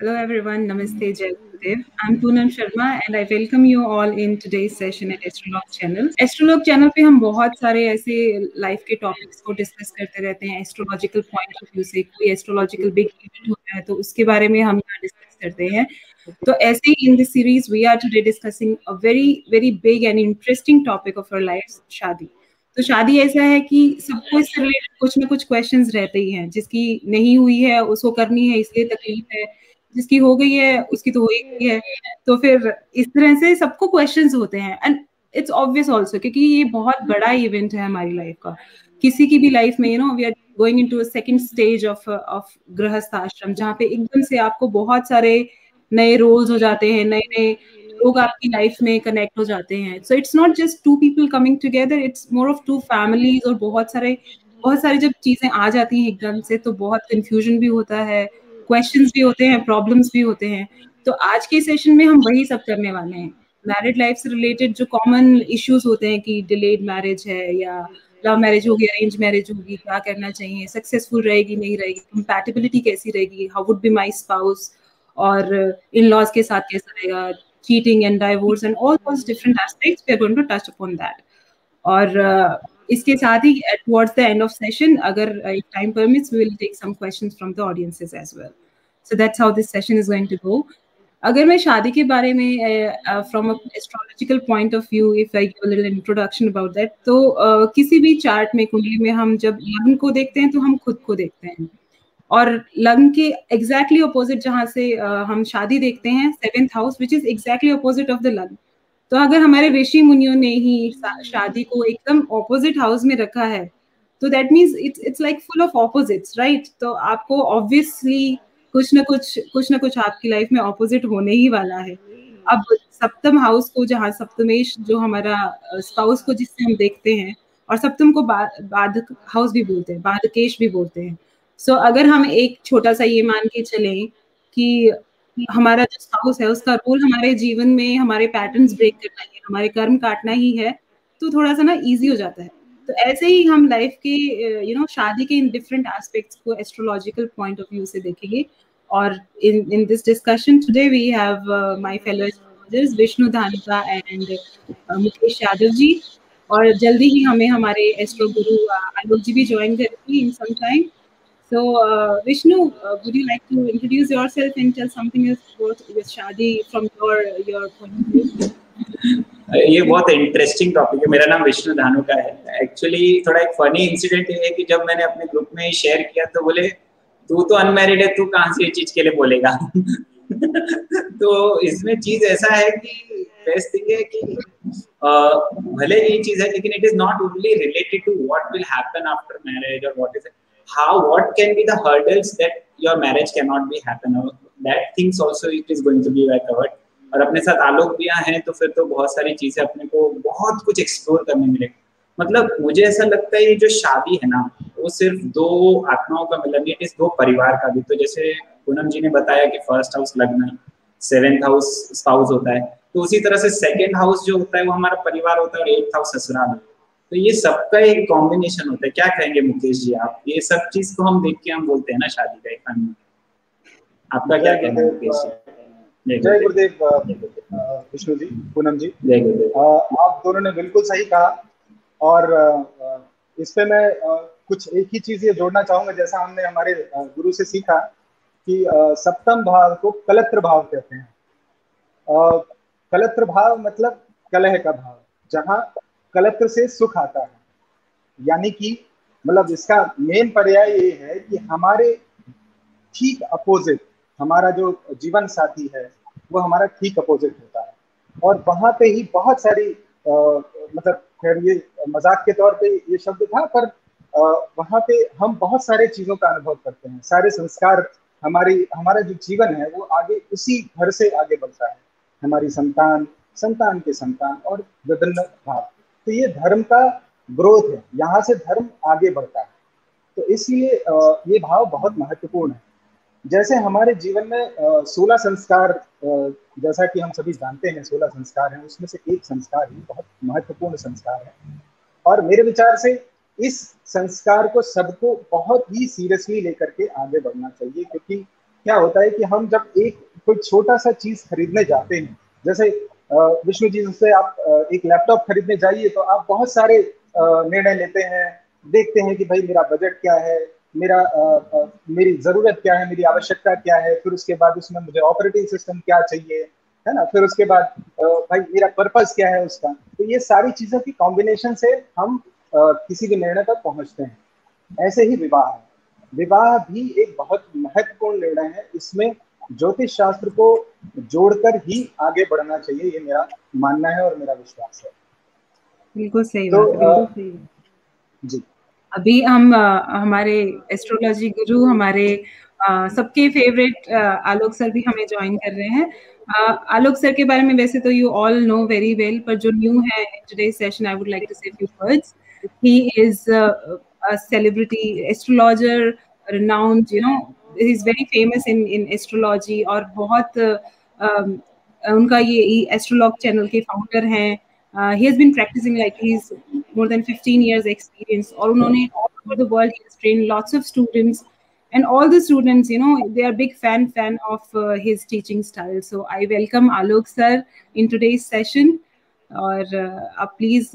Hello everyone, Namaste, Jai Gurudev. I'm Poonam Sharma and I welcome you all in today's session at Astrolog channel. Astrolog channel पे हम बहुत सारे ऐसे life के topics को discuss करते रहते हैं एस्ट्रोलॉजिकल पॉइंट ऑफ़ व्यू से। कोई एस्ट्रोलॉजिकल बिग इवेंट होता है तो उसके बारे में हम यहाँ डिस्कस करते हैं। तो ऐसे ही in this series we are today discussing a very very big and interesting topic of our life शादी। तो शादी ऐसा है कि सबको इससे रिलेटेड कुछ ना कुछ क्वेश्चंस रहते ही हैं जिसकी नहीं हुई है उसको करनी है इसलिए तकलीफ़ है। जिसकी हो गई है, उसकी तो हो ही गई है। तो फिर इस तरह से सबको क्वेश्चंस होते हैं। एंड इट्स ऑब्वियस ऑल्सो क्योंकि ये बहुत बड़ा इवेंट है हमारी लाइफ का। किसी की भी लाइफ में you know we are going into a second stage of of गृहस्थ आश्रम जहाँ पे एकदम से आपको बहुत सारे नए रोल्स हो जाते हैं, नए नए लोग आपकी लाइफ में कनेक्ट हो जाते हैं। So it's not just two people coming together it's more of two families और बहुत सारे, बहुत सारी जब चीज़ें आ जाती हैं एकदम से तो बहुत कंफ्यूजन भी होता है। क्वेश्चंस भी होते हैं प्रॉब्लम्स भी होते हैं। तो आज के सेशन में हम वही सब करने वाले हैं। मैरिड लाइफ से रिलेटेड जो कॉमन इश्यूज़ होते हैं कि डिलेड मैरिज है या लव मैरिज होगी अरेंज मैरिज होगी क्या करना चाहिए सक्सेसफुल रहेगी नहीं रहेगी कंपैटिबिलिटी कैसी रहेगी how would be my spouse और इन लॉज के साथ कैसा रहेगा cheating and divorce and all different aspects we are going to touch upon that और uh, इसके साथ ही towards the end of session अगर if time permits we will take some questions from the audiences as well so that's how this session is going to go अगर मैं शादी के बारे में from astrological point of view if I give little introduction about that तो uh, किसी भी chart में कुंडली में हम जब लग्न को देखते हैं तो हम खुद को देखते हैं। और लग्न के एग्जैक्टली अपोजिट जहाँ से uh, हम शादी देखते हैं seventh house which is exactly opposite of the लग्न तो अगर हमारे ऋषि मुनियों ने ही शादी को एकदम ऑपोजिट हाउस में रखा है तो that means it's it's like full of opposites right तो आपको ऑब्वियसली कुछ ना कुछ कुछ ना कुछ आपकी लाइफ में ऑपोजिट होने ही वाला है। अब सप्तम हाउस को जहाँ सप्तमेश जो हमारा स्पाउस को जिससे हम देखते हैं और सप्तम को बाधक हाउस भी बोलते हैं बाधकेश भी बोलते हैं। सो so, अगर हम एक छोटा सा ये मान के चलें कि हमारा जो स्पाउस है, उसका रोल हमारे जीवन में, हमारे पैटर्न्स ब्रेक करना ही हमारे कर्म काटना ही है तो थोड़ा सा ना इजी हो जाता है। तो ऐसे ही हम लाइफ के यू नो शादी के इन डिफरेंट एस्पेक्ट्स को एस्ट्रोलॉजिकल पॉइंट ऑफ़ व्यू से देखेंगे। और in in this discussion today we have my fellow Vishnu Dhanuka and Mukesh Yadav ji और जल्दी ही हमें हमारे एस्ट्रो गुरु आलोक जी भी ज्वाइन करेंगे in some time So, uh, Vishnu, uh, would you like to introduce yourself and tell something about with Shadi from your your point of view? ये बहुत interesting topic है। मेरा नाम विष्णु धानु का है। एक्चुअली थोड़ा एक फनी इंसिडेंट है कि जब मैंने अपने ग्रुप में शेयर किया तो बोले तू तो अनमैरिड है तू कहाँ से ये चीज़ के लिए बोलेगा? तो इसमें चीज़ ऐसा है कि बेस्ट थिंग है कि भले ये चीज़ है लेकिन it is not only related to what will happen after marriage और what is how, what can be the hurdles that your marriage cannot be happen? Or that things also it is going to be like covered. और अपने साथ आलोक भी हैं तो फिर तो बहुत सारी चीज़ें अपने को बहुत कुछ एक्सप्लोर करने मिले। मतलब मुझे ऐसा लगता है ये जो शादी है ना, वो सिर्फ़ दो आत्माओं का मिलन इट इज़ दो परिवार का भी। तो जैसे पूनम जी ने बताया कि फ़र्स्ट हाउस लग्न सेवेंथ हाउस स्पाउस होता है। तो उसी तरह से सेकेंड हाउस जो होता है, वो हमारा परिवार होता है और एट्थ हाउस ससुराल तो ये सबका एक कॉम्बिनेशन होता है। क्या कहेंगे मुकेश जी आप? ये सब चीज़ को हम देख के हम बोलते हैं ना शादी का एक फन आपका क्या कहना है मुकेश जी? जय गुरुदेव। विष्णु जी पूनम जी। जय गुरुदेव। आप दोनों ने बिल्कुल सही कहा। और इस पे मैं कुछ एक ही चीज़ ये जोड़ना चाहूँगा जैसा हमने हमारे गुरु से सीखा कि सप्तम भाव को कलत्र भाव कहते हैं। कलत्र भाव मतलब कलह का भाव जहाँ कलत्र से सुख आता है। यानी कि मतलब इसका मेन पर्याय ये है कि हमारे ठीक अपोजिट हमारा जो जीवन साथी है वो हमारा ठीक अपोजिट होता है। और वहाँ पे ही बहुत सारी आ, मतलब खैर ये मज़ाक के तौर पे ये शब्द था पर आ, वहाँ पे हम बहुत सारे चीज़ों का अनुभव करते हैं। सारे संस्कार हमारी हमारा जो जीवन है वो आगे उसी घर से आगे बढ़ता है। हमारी संतान संतान के संतान और विभिन्न भाव। तो ये धर्म का ग्रोथ है, यहाँ से धर्म आगे बढ़ता है। तो इसलिए ये भाव बहुत महत्वपूर्ण है। जैसे हमारे जीवन में सोलह संस्कार जैसा कि हम सभी जानते हैं, सोलह संस्कार हैं, उसमें से एक संस्कार ही बहुत महत्वपूर्ण संस्कार है। और मेरे विचार से इस संस्कार को सबको बहुत ही सीरियसली लेकर के आगे बढ़ना चाहिए, क्योंकि क्या होता है कि हम जब एक कोई छोटा सा चीज़ खरीदने जाते हैं, जैसे विष्णु जी से आप एक लैपटॉप खरीदने जाइए तो आप बहुत सारे निर्णय लेते हैं, देखते हैं कि भाई मेरा बजट क्या है, मेरा मेरी ज़रूरत क्या है, मेरी आवश्यकता क्या है, फिर उसके बाद उसमें मुझे ऑपरेटिंग सिस्टम क्या चाहिए, है ना? फिर उसके बाद भाई मेरा पर्पज क्या है उसका? तो ये सारी चीज़ों की कॉम्बिनेशन से हम किसी भी निर्णय पर पहुँचते हैं। ऐसे ही विवाह है। विवाह भी एक बहुत महत्वपूर्ण निर्णय है। इसमें ज्योतिष शास्त्र को जोड़कर ही आगे बढ़ना चाहिए ये मेरा मानना है और मेरा विश्वास है। बिल्कुल सही तो, बात है जी। अभी हम हमारे एस्ट्रोलॉजी गुरु हमारे सबके फेवरेट आलोक सर भी हमें ज्वाइन कर रहे हैं। आलोक सर के बारे में वैसे तो you all know very well पर जो न्यू है today session I would like to say few words he is a celebrity astrologer renowned you know is very famous in in astrology और बहुत uh, उनका ये एस्ट्रोलॉग चैनल के founder हैं। He has been practicing like he is more than 15 years experience और उन्होंने all over the world he train lots of students and all the students you know they are big fan fan of his teaching style so I welcome Alok sir in today's session और आप please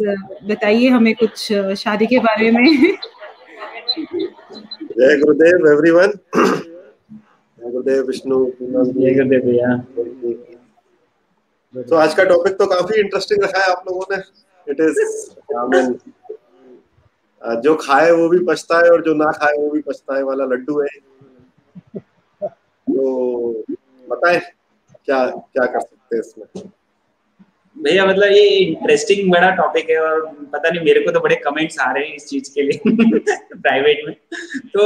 बताइए हमें कुछ शादी के बारे में। जय गुरुदेव एवरीवन गुरुदेव विष्णु तो आज का टॉपिक तो काफ़ी इंटरेस्टिंग रखा है आप लोगों ने। इट इज़ जो खाए वो भी पछताए है और जो ना खाए वो भी पछताए है वाला लड्डू है। तो बताए क्या क्या कर सकते हैं इसमें? भैया मतलब ये इंटरेस्टिंग बड़ा टॉपिक है और पता नहीं, मेरे को तो बड़े कमेंट्स आ रहे हैं इस चीज़ के लिए प्राइवेट में। तो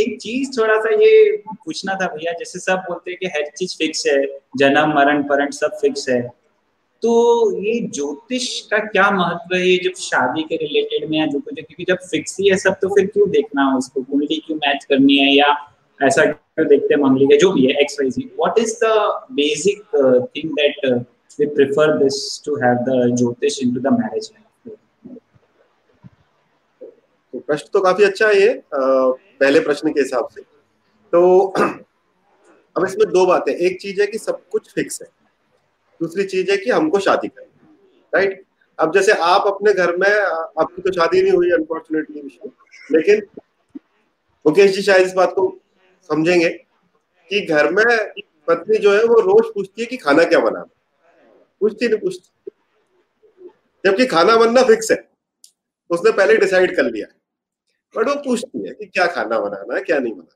एक चीज़ थोड़ा सा ये पूछना था भैया, जैसे सब बोलते हैं कि हर चीज़ फिक्स है, जन्म, मरण परण सब फिक्स है। तो ये ज्योतिष का क्या महत्व है? ये जब शादी के रिलेटेड में या जो कुछ क्योंकि जब फिक्स ही है सब तो फिर क्यों देखना है उसको? कुंडली क्यों मैच करनी है या ऐसा क्यों देखते हैं मंगली का, जो भी है X Y Z what is the basic thing that we prefer this to have the Jyotish into the marriage life. तो प्रश्न तो काफ़ी अच्छा है ये पहले प्रश्न के हिसाब से। तो अब इसमें दो बातें। एक चीज़ है कि सब कुछ फिक्स है। दूसरी चीज़ है कि हमको शादी करनी राइट अब जैसे आप अपने घर में, आपकी तो शादी नहीं हुई अनफॉर्चुनेटली लेकिन मुकेश जी शायद इस बात को समझेंगे कि घर में पत्नी जो है वो रोज पूछती है कि खाना क्या बनाना पूछती नहीं पूछती जबकि खाना बनना फिक्स है। उसने पहले डिसाइड कर लिया। बट वो पूछती है कि क्या खाना बनाना है, क्या नहीं बनाना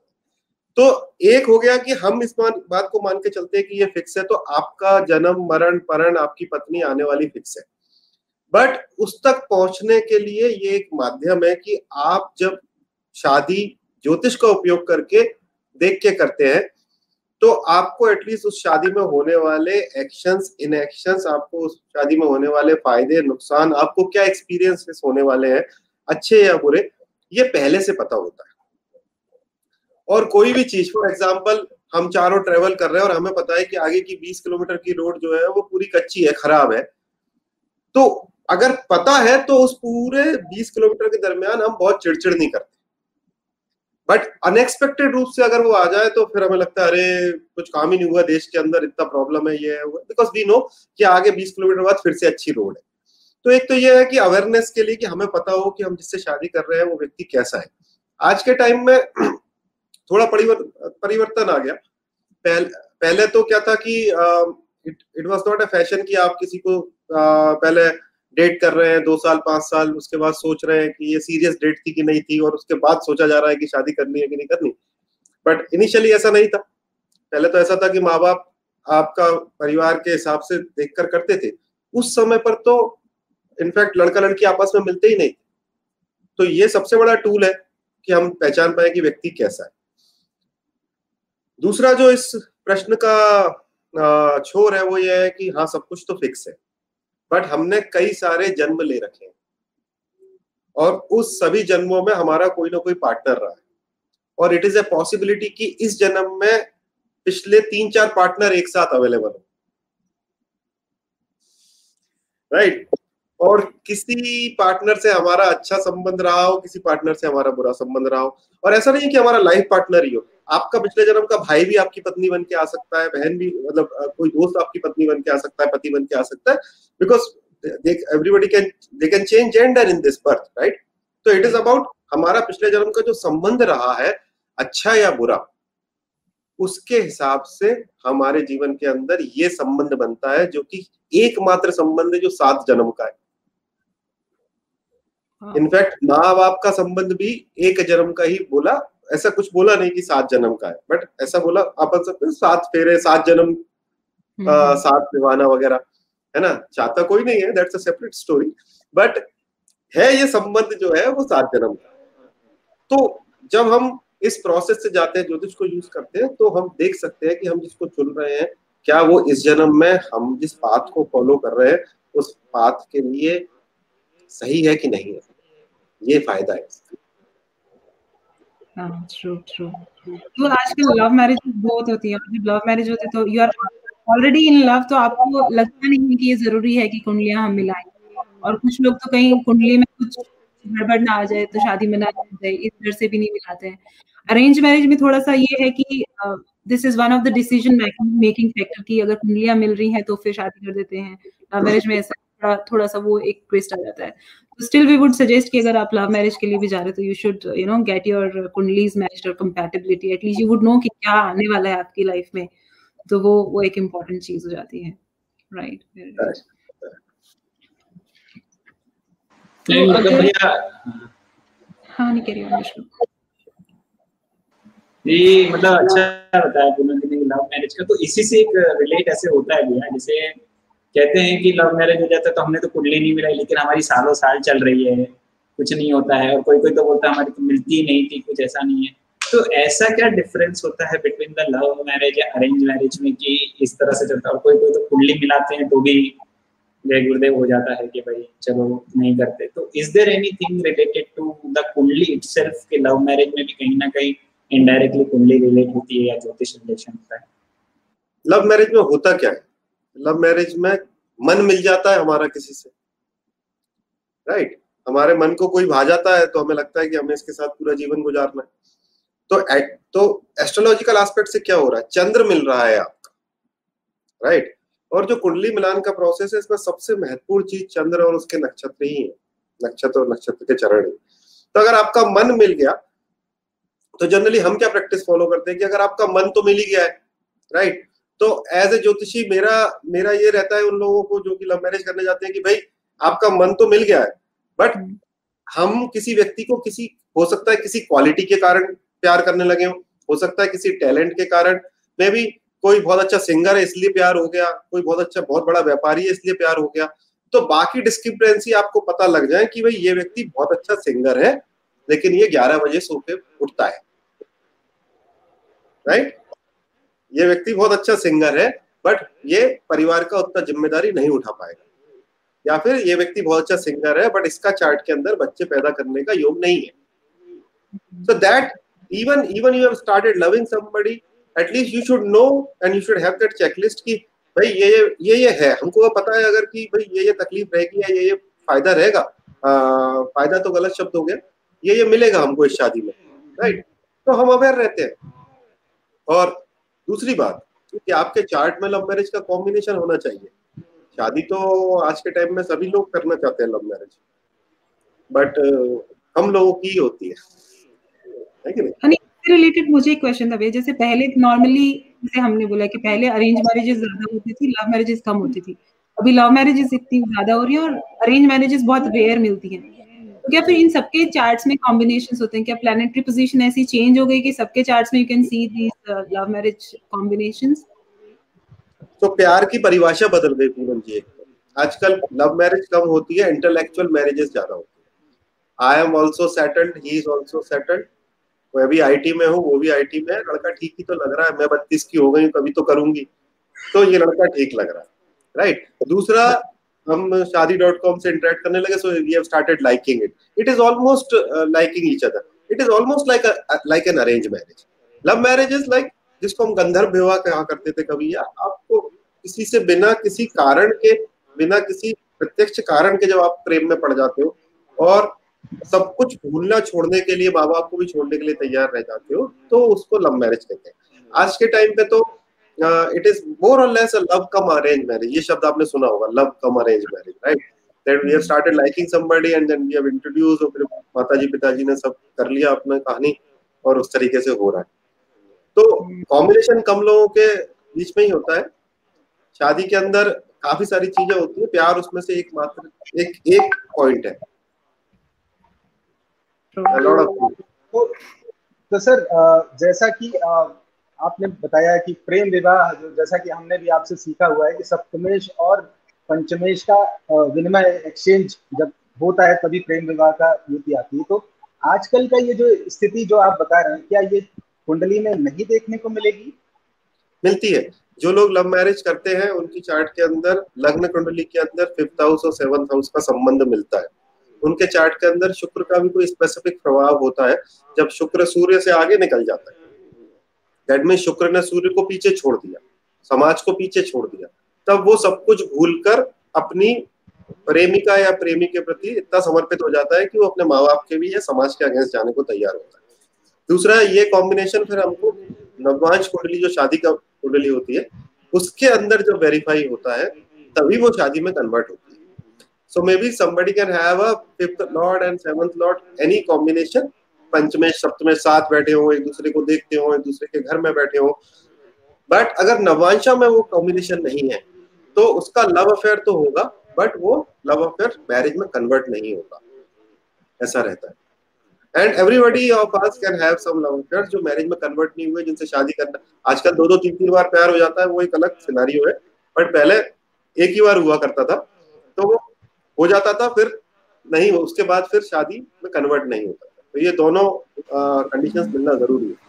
तो एक हो गया कि हम इस बात को मान के चलते हैं कि ये फिक्स है तो आपका जन्म, मरण परण आपकी पत्नी आने वाली फिक्स है। बट उस तक पहुँचने के लिए ये एक माध्यम है कि आप जब शादी, ज्योतिष का उपयोग करके देख के करते हैं तो आपको एटलीस्ट उस शादी में होने वाले एक्शंस इनएक्शंस आपको उस शादी में होने वाले फ़ायदे, नुकसान, आपको क्या एक्सपीरियंसेस होने वाले हैं, अच्छे या बुरे, ये पहले से पता होता है। और कोई भी चीज़ फॉर एग्ज़ाम्पल हम चारों ट्रेवल कर रहे हैं और हमें पता है कि आगे की 20 किलोमीटर की रोड जो है, वो पूरी कच्ची है, खराब है। तो अगर पता है तो उस पूरे 20 किलोमीटर के दरमियान हम बहुत चिड़चिड़ नहीं करते। बट अनएक्सपेक्टेड रूप से अगर वो आ जाए तो फिर हमें लगता है अरे कुछ काम ही नहीं हुआ देश के अंदर इतना प्रॉब्लम है ये है बिकॉज़ वी नो कि आगे 20 किलोमीटर बाद फिर से अच्छी रोड है। तो एक तो ये है कि अवेयरनेस के लिए कि हमें पता हो कि हम जिससे शादी कर रहे हैं वो व्यक्ति कैसा है। आज के टाइम में थोड़ा परिवर्तन आ गया। पहले पहले तो क्या था कि it was not a fashion कि आप किसी को आ, पहले डेट कर रहे हैं, दो साल, पाँच साल, उसके बाद सोच रहे हैं कि ये सीरियस डेट थी कि नहीं थी और उसके बाद सोचा जा रहा है कि शादी करनी है कि नहीं करनी। बट इनिशियली ऐसा नहीं था। पहले तो ऐसा था कि माँ बाप आपका परिवार के हिसाब से देख कर करते थे। उस समय पर तो इनफैक्ट लड़का लड़की आपस में मिलते ही नहीं तो ये सबसे बड़ा टूल है कि हम पहचान पाए कि व्यक्ति कैसा है। दूसरा जो इस प्रश्न का छोर है वो ये है कि हाँ सब कुछ तो फिक्स है। बट हमने कई सारे जन्म ले रखे हैं। और उस सभी जन्मों में हमारा कोई ना कोई पार्टनर रहा है। और इट इज़ ए पॉसिबिलिटी कि इस जन्म में पिछले तीन चार पार्टनर एक साथ अवेलेबल हो। राइट और किसी पार्टनर से हमारा अच्छा संबंध रहा हो, किसी पार्टनर से हमारा बुरा संबंध रहा हो। और ऐसा नहीं कि हमारा लाइफ पार्टनर ही हो। आपका पिछले जन्म का भाई भी आपकी पत्नी बन के आ सकता है, बहन भी मतलब कोई दोस्त आपकी पत्नी बन के आ सकता है, पति बन के आ सकता है। Because everybody can they can change gender in this birth right तो इट इज़ अबाउट हमारा पिछले जन्म का जो संबंध रहा है अच्छा या बुरा, उसके हिसाब से हमारे जीवन के अंदर ये संबंध बनता है जो कि एकमात्र संबंध है जो सात जन्म का है। इनफैक्ट हाँ। माँ बाप का संबंध भी एक जन्म का ही बोला ऐसा कुछ बोला नहीं कि सात जन्म का है बट ऐसा बोला अपन सकते सात फेरे सात जन्म हम्म। सात निभाना वगैरह है ना चाहता कोई नहीं है that's a separate story but है ये संबंध जो है वो सात जन्म का तो जब हम इस प्रोसेस से जाते हैं ज्योतिष को यूज़ करते हैं तो हम देख सकते हैं कि हम जिसको चुन रहे हैं क्या वो इस जन्म में हम जिस पाथ को फॉलो कर रहे हैं उस पाथ के लिए सही है कि नहीं है ये फ़ायदा है। ट्रू ट्रू तो आजकल लव मैरिज बहुत होती है जब लव मैरिज होती है तो you are already in love तो आपको लगता नहीं कि ये ज़रूरी है कि कुंडलियाँ हम मिलाएँ। और कुछ लोग तो कहीं कुंडली में कुछ गड़बड़ ना आ जाए तो शादी में ना जाए इस डर से भी नहीं मिलाते हैं। अरेंज मैरिज में थोड़ा सा ये है कि this is one of the decision making factor की अगर कुंडलियाँ मिल रही हैं तो फिर शादी कर देते हैं। लव मैरिज में ऐसा थोड़ा सा वो एक ट्विस्ट आ जाता है। तो स्टिल वी वुड सजेस्ट कि अगर आप लव मैरिज के लिए भी जा रहे हो तो you should you know get your कुंडलीज matched और compatibility at least you would know कि क्या आने वाला है आपकी लाइफ में। तो वो वो एक इम्पोर्टेंट चीज़ हो जाती है। Right right. तो भैया हाँ नहीं कह रही हूँ ये मतलब अच्छा बताया लव मैरिज का। तो इसी से एक रिलेट ऐसे होता है भैया जैसे कहते हैं कि लव मैरिज हो जाता है तो हमने तो कुंडली नहीं मिलाई, लेकिन हमारी सालों साल चल रही है, कुछ नहीं होता है, और कोई कोई तो बोलता है हमारी तो मिलती नहीं थी, कुछ ऐसा नहीं है। तो ऐसा क्या डिफरेंस होता है बिटवीन द लव मैरिज या अरेंज मैरिज में कि इस तरह से चलता है? और कोई कोई तो कुंडली मिलाते हैं तो भी जय गुरुदेव हो जाता है कि भाई चलो नहीं करते। तो is there any thing related to the कुंडली इट के लव मैरिज में भी कहीं ना कहीं इनडायरेक्टली कुंडली रिलेट होती है या ज्योतिष रिलेशन होता है? लव मैरिज में होता क्या है? लव मैरिज में मन मिल जाता है हमारा किसी से। Right right? हमारे मन को कोई भा जाता है तो हमें लगता है कि हमें इसके साथ पूरा जीवन गुजारना है। तो तो एस्ट्रोलॉजिकल एस्पेक्ट से क्या हो रहा है? चंद्र मिल रहा है आपका। Right right? और जो कुंडली मिलान का प्रोसेस है, इसमें सबसे महत्वपूर्ण चीज़ चंद्र और उसके नक्षत्र ही है। नक्षत्र और नक्षत्र के चरण ही। तो अगर आपका मन मिल गया तो जनरली हम क्या प्रैक्टिस फॉलो करते हैं कि अगर आपका मन तो मिल ही गया है। राइट तो एज ए ज्योतिषी मेरा मेरा ये रहता है उन लोगों को जो कि लव मैरिज करने जाते हैं कि भाई, आपका मन तो मिल गया है बट हम किसी व्यक्ति को किसी, हो सकता है किसी क्वालिटी के कारण प्यार करने लगे हो हो सकता है किसी टैलेंट के कारण। मे भी कोई बहुत अच्छा सिंगर है, इसलिए प्यार हो गया, कोई बहुत अच्छा बहुत बड़ा व्यापारी है, इसलिए प्यार हो गया। तो बाकी डिस्क्रिप्टेंसी आपको पता लग जाए कि भाई, ये व्यक्ति बहुत अच्छा सिंगर है, लेकिन ये ग्यारह बजे सो के उठता है। राइट ये व्यक्ति बहुत अच्छा सिंगर है बट ये परिवार का उतना ज़िम्मेदारी नहीं उठा पाएगा। या फिर ये व्यक्ति बहुत अच्छा सिंगर है बट इसका चार्ट के अंदर बच्चे पैदा करने का योग नहीं है। So that even even you have started loving somebody at least you should know and you should have that checklist की भाई ये ये ये है। हमको पता है अगर कि भाई ये ये तकलीफ़ रहेगी या ये ये फ़ायदा रहेगा फ़ायदा तो गलत शब्द हो गया, ये ये मिलेगा हमको इस शादी में राइट तो हम अवेयर रहते हैं। और दूसरी बात कि आपके चार्ट में लव मैरिज का कॉम्बिनेशन होना चाहिए। शादी तो आज के टाइम में सभी लोग करना चाहते हैं लव मैरिज बट हम लोगों की होती है। है कि नहीं? रिलेटेड मुझे एक क्वेश्चन था जैसे पहले नॉर्मली जैसे हमने बोला कि पहले अरेंज मैरिजेस ज़्यादा होती थी लव मैरिजेस कम होती थी। अभी लव मैरिजेस इतनी ज़्यादा हो रही है और अरेंज मैरिजेस बहुत रेयर मिलती हैं। क्या फिर इन सबके चार्ट्स में कॉम्बिनेशन होते हैं? क्या प्लानिटरी पोजीशन ऐसी चेंज हो गई कि सबके चार्ट्स में you can see these love marriage combinations तो प्यार की परिभाषा बदल गई पूनम जी आजकल लव मैरिज कम होती है इंटेलेक्चुअल मैरिजेस ज़्यादा होती है। I am also settled he is also settled मैं भी आईटी में हूँ, वो भी आईटी में है। लड़का ठीक ही तो लग रहा है, मैं बत्तीस की हो गई कभी तो करूँगी। तो ये लड़का ठीक लग रहा है राइट दूसरा हम शादी डॉट कॉम से इंटरेक्ट करने लगे so we have started liking it it is almost liking each other it is almost like like an arrange marriage love marriage is like जिसको हम गंधर्व विवाह कहा करते थे कभी, या आपको किसी से बिना किसी कारण के, बिना किसी प्रत्यक्ष कारण के जब आप प्रेम में पड़ जाते हो, और सब कुछ भूलना छोड़ने के लिए माँ बाप को भी छोड़ने के लिए तैयार रह जाते हो तो उसको लव मैरिज कहते हैं। आज के टाइम पे तो इट इज़ मोर और less love cum arrange marriage ये शब्द आपने सुना होगा love cum arrange marriage right that we have started liking somebody and then we have introduce और फिर माताजी पिताजी ने सब कर लिया अपना कहानी और उस तरीके से हो रहा है। तो कॉम्बिनेशन कम लोगों के बीच में ही होता है। शादी के अंदर काफ़ी सारी चीज़ें होती है प्यार उसमें से एक मात्र एक एक पॉइंट है। तो, तो सर जैसा कि आपने बताया कि प्रेम विवाह जैसा कि हमने भी आपसे सीखा हुआ है कि सप्तमेश और पंचमेश का विनिमय एक्सचेंज जब होता है तभी प्रेम विवाह का युति आती है। तो आजकल का ये जो स्थिति जो आप बता रहे हैं, क्या ये कुंडली में नहीं देखने को मिलेगी? मिलती है। जो लोग लव मैरिज करते हैं, उनकी चार्ट के अंदर, लग्न कुंडली के अंदर फिफ्थ हाउस और सेवंथ हाउस का संबंध मिलता है। उनके चार्ट के अंदर शुक्र का भी कोई स्पेसिफिक प्रभाव होता है। जब शुक्र सूर्य से आगे निकल जाता है दैट मीन शुक्र ने सूर्य को पीछे छोड़ दिया, समाज को पीछे छोड़ दिया, तब वो सब कुछ भूलकर अपनी प्रेमिका या प्रेमी के प्रति इतना समर्पित हो जाता है कि वो अपने माँ बाप के भी या समाज के अगेंस्ट जाने को तैयार होता है। दूसरा, ये कॉम्बिनेशन फिर हमको नववांश कुंडली, जो शादी का कुंडली होती है, उसके अंदर जो वेरीफाई होता है, तभी वो शादी में कन्वर्ट होती है। So maybe somebody can have a fifth lord and seventh lord any combination पंचमेश सप्तमेश साथ बैठे हो, एक दूसरे को देखते हो, एक दूसरे के घर में बैठे हो। बट अगर नवांशा में वो कॉम्बिनेशन नहीं है तो उसका लव अफेयर तो होगा बट वो लव अफेयर मैरिज में कन्वर्ट नहीं होगा। ऐसा रहता है। And everybody of us can have some love affair जो मैरिज में कन्वर्ट नहीं हुए, जिनसे शादी करना, आजकल दो दो तीन तीन बार प्यार हो जाता है, वो एक अलग सिनारियो है। बट पहले एक ही बार हुआ करता था तो वो हो जाता था, फिर नहीं, उसके बाद फिर शादी में कन्वर्ट नहीं होता। तो ये दोनों कंडीशंस मिलना ज़रूरी है।